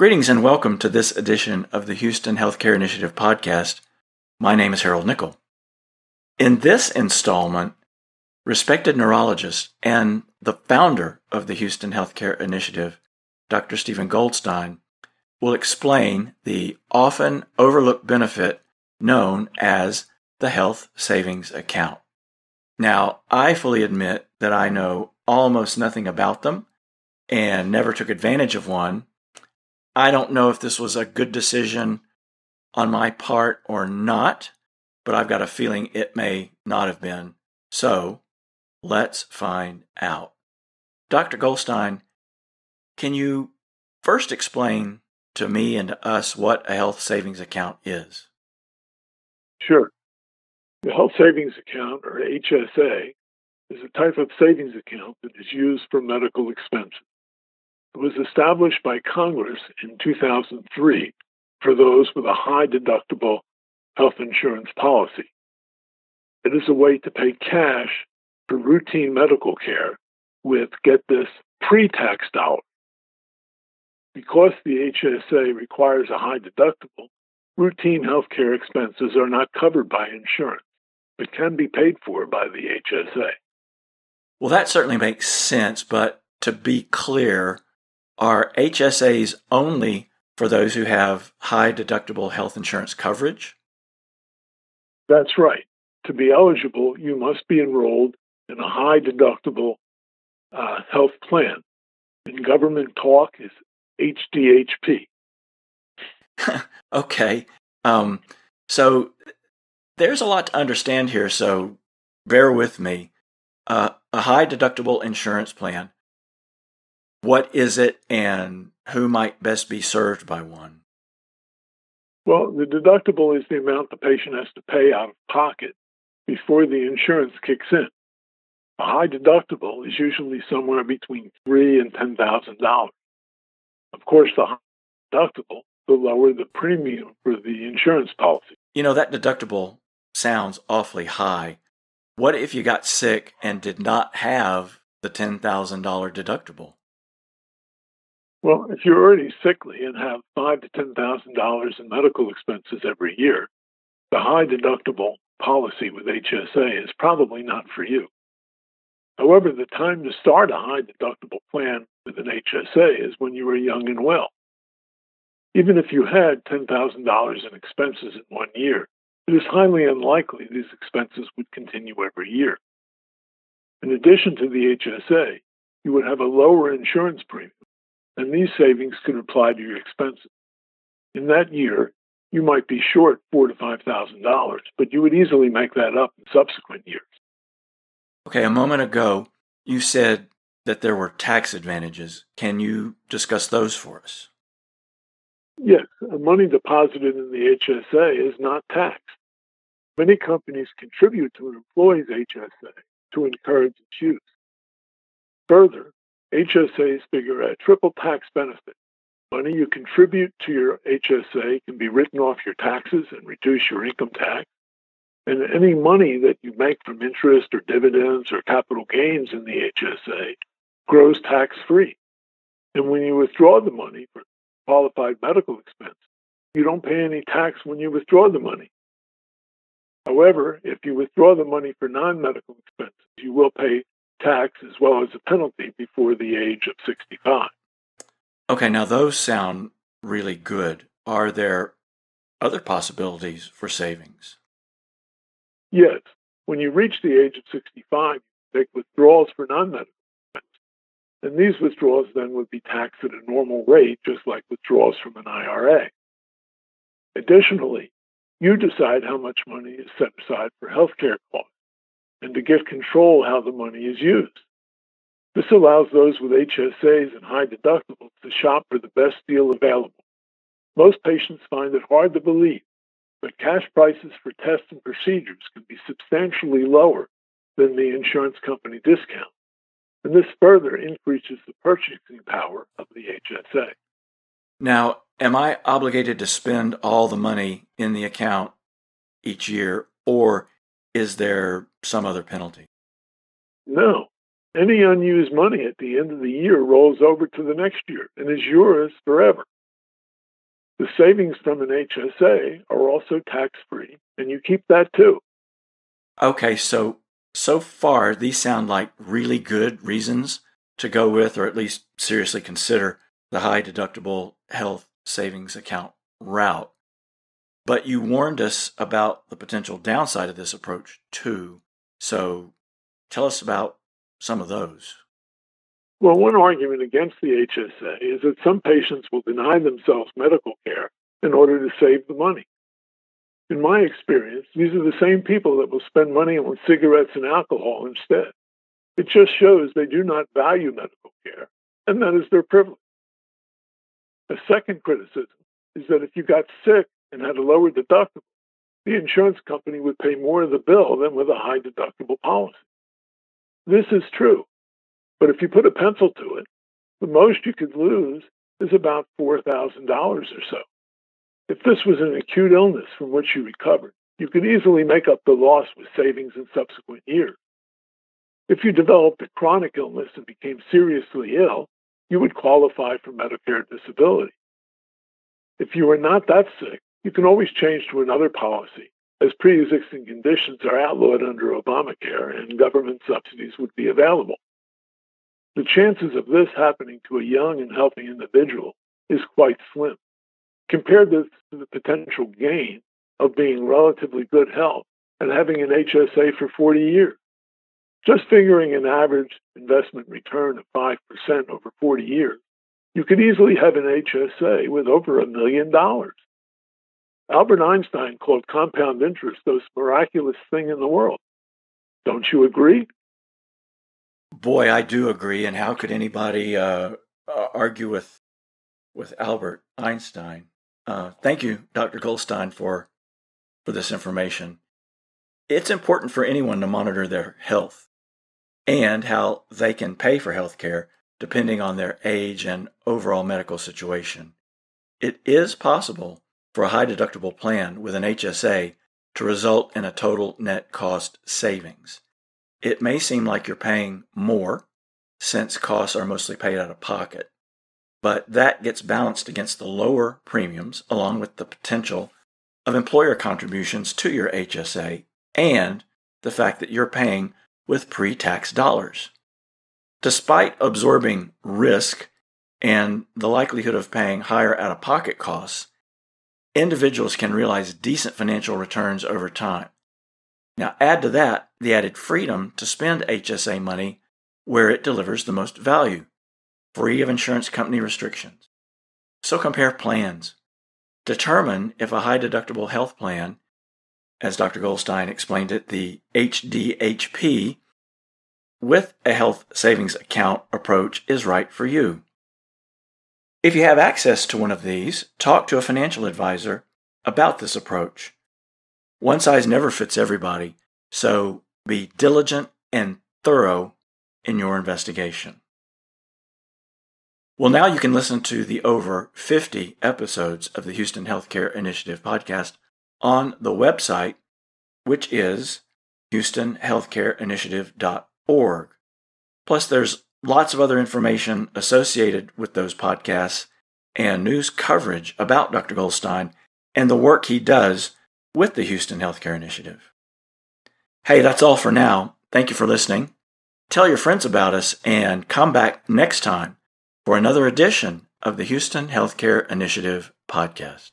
Greetings and welcome to this edition of the Houston Healthcare Initiative podcast. My name is Harold Nickel. In this installment, respected neurologist and the founder of the Houston Healthcare Initiative, Dr. Steven Goldstein, will explain the often overlooked benefit known as the health savings account. Now, I fully admit that I know almost nothing about them and never took advantage of one I don't know if this was a good decision on my part or not, but I've got a feeling it may not have been. So let's find out. Dr. Goldstein, can you first explain to me and to us what a health savings account is? Sure. The health savings account, or HSA, is a type of savings account that is used for medical expenses. Was established by Congress in 2003 for those with a high deductible health insurance policy. It is a way to pay cash for routine medical care with, get this, pre tax dollars. Because the HSA requires a high deductible, routine healthcare expenses are not covered by insurance, but can be paid for by the HSA. Well, that certainly makes sense, but to be clear, are HSAs only for those who have high deductible health insurance coverage? That's right. To be eligible, you must be enrolled in a high deductible uh, health plan. In government talk is HDHP. okay. Um, so there's a lot to understand here, so bear with me. Uh, a high deductible insurance plan what is it and who might best be served by one? Well, the deductible is the amount the patient has to pay out of pocket before the insurance kicks in. A high deductible is usually somewhere between three and ten thousand dollars. Of course, the higher deductible, the lower the premium for the insurance policy. You know that deductible sounds awfully high. What if you got sick and did not have the ten thousand dollar deductible? Well, if you're already sickly and have five to ten thousand dollars in medical expenses every year, the high deductible policy with HSA is probably not for you. However, the time to start a high deductible plan with an HSA is when you are young and well. Even if you had $10,000 in expenses in one year, it is highly unlikely these expenses would continue every year. In addition to the HSA, you would have a lower insurance premium and these savings could apply to your expenses. In that year, you might be short four to five thousand dollars, but you would easily make that up in subsequent years. Okay, a moment ago you said that there were tax advantages. Can you discuss those for us? Yes, money deposited in the HSA is not taxed. Many companies contribute to an employee's HSA to encourage its use. Further, HSAs figure a triple tax benefit. Money you contribute to your HSA can be written off your taxes and reduce your income tax. And any money that you make from interest or dividends or capital gains in the HSA grows tax free. And when you withdraw the money for qualified medical expense, you don't pay any tax when you withdraw the money. However, if you withdraw the money for non medical expenses, you will pay tax as well as a penalty before the age of 65. Okay, now those sound really good. Are there other possibilities for savings? Yes. When you reach the age of 65, you make withdrawals for non medical expenses. And these withdrawals then would be taxed at a normal rate, just like withdrawals from an IRA. Additionally, you decide how much money is set aside for healthcare costs and to give control how the money is used. This allows those with HSAs and high deductibles to shop for the best deal available. Most patients find it hard to believe, but cash prices for tests and procedures can be substantially lower than the insurance company discount. And this further increases the purchasing power of the HSA. Now, am I obligated to spend all the money in the account each year, or is there some other penalty? No. Any unused money at the end of the year rolls over to the next year and is yours forever. The savings from an HSA are also tax free, and you keep that too. Okay, so so far these sound like really good reasons to go with, or at least seriously consider the high deductible health savings account route. But you warned us about the potential downside of this approach too. So tell us about some of those. Well, one argument against the HSA is that some patients will deny themselves medical care in order to save the money. In my experience, these are the same people that will spend money on cigarettes and alcohol instead. It just shows they do not value medical care, and that is their privilege. A second criticism is that if you got sick and had a lower deductible, the insurance company would pay more of the bill than with a high deductible policy. This is true, but if you put a pencil to it, the most you could lose is about $4,000 or so. If this was an acute illness from which you recovered, you could easily make up the loss with savings in subsequent years. If you developed a chronic illness and became seriously ill, you would qualify for Medicare disability. If you were not that sick, you can always change to another policy, as pre existing conditions are outlawed under Obamacare and government subsidies would be available. The chances of this happening to a young and healthy individual is quite slim. Compare this to the potential gain of being relatively good health and having an HSA for 40 years. Just figuring an average investment return of 5% over 40 years, you could easily have an HSA with over a million dollars. Albert Einstein called compound interest the most miraculous thing in the world. Don't you agree? Boy, I do agree. And how could anybody uh, uh, argue with with Albert Einstein? Uh, thank you, Dr. Goldstein, for for this information. It's important for anyone to monitor their health and how they can pay for health care depending on their age and overall medical situation. It is possible for a high deductible plan with an HSA to result in a total net cost savings. It may seem like you're paying more since costs are mostly paid out of pocket, but that gets balanced against the lower premiums along with the potential of employer contributions to your HSA and the fact that you're paying with pre tax dollars. Despite absorbing risk and the likelihood of paying higher out of pocket costs, individuals can realize decent financial returns over time. Now, add to that the added freedom to spend HSA money where it delivers the most value, free of insurance company restrictions. So compare plans. Determine if a high deductible health plan, as Dr. Goldstein explained it, the HDHP, with a health savings account approach is right for you. If you have access to one of these, talk to a financial advisor about this approach. One size never fits everybody, so be diligent and thorough in your investigation. Well, now you can listen to the over 50 episodes of the Houston Healthcare Initiative podcast on the website, which is houstonhealthcareinitiative.org. Plus, there's lots of other information associated with those podcasts and news coverage about Dr. Goldstein and the work he does with the Houston Healthcare Initiative. Hey, that's all for now. Thank you for listening. Tell your friends about us and come back next time for another edition of the Houston Healthcare Initiative podcast.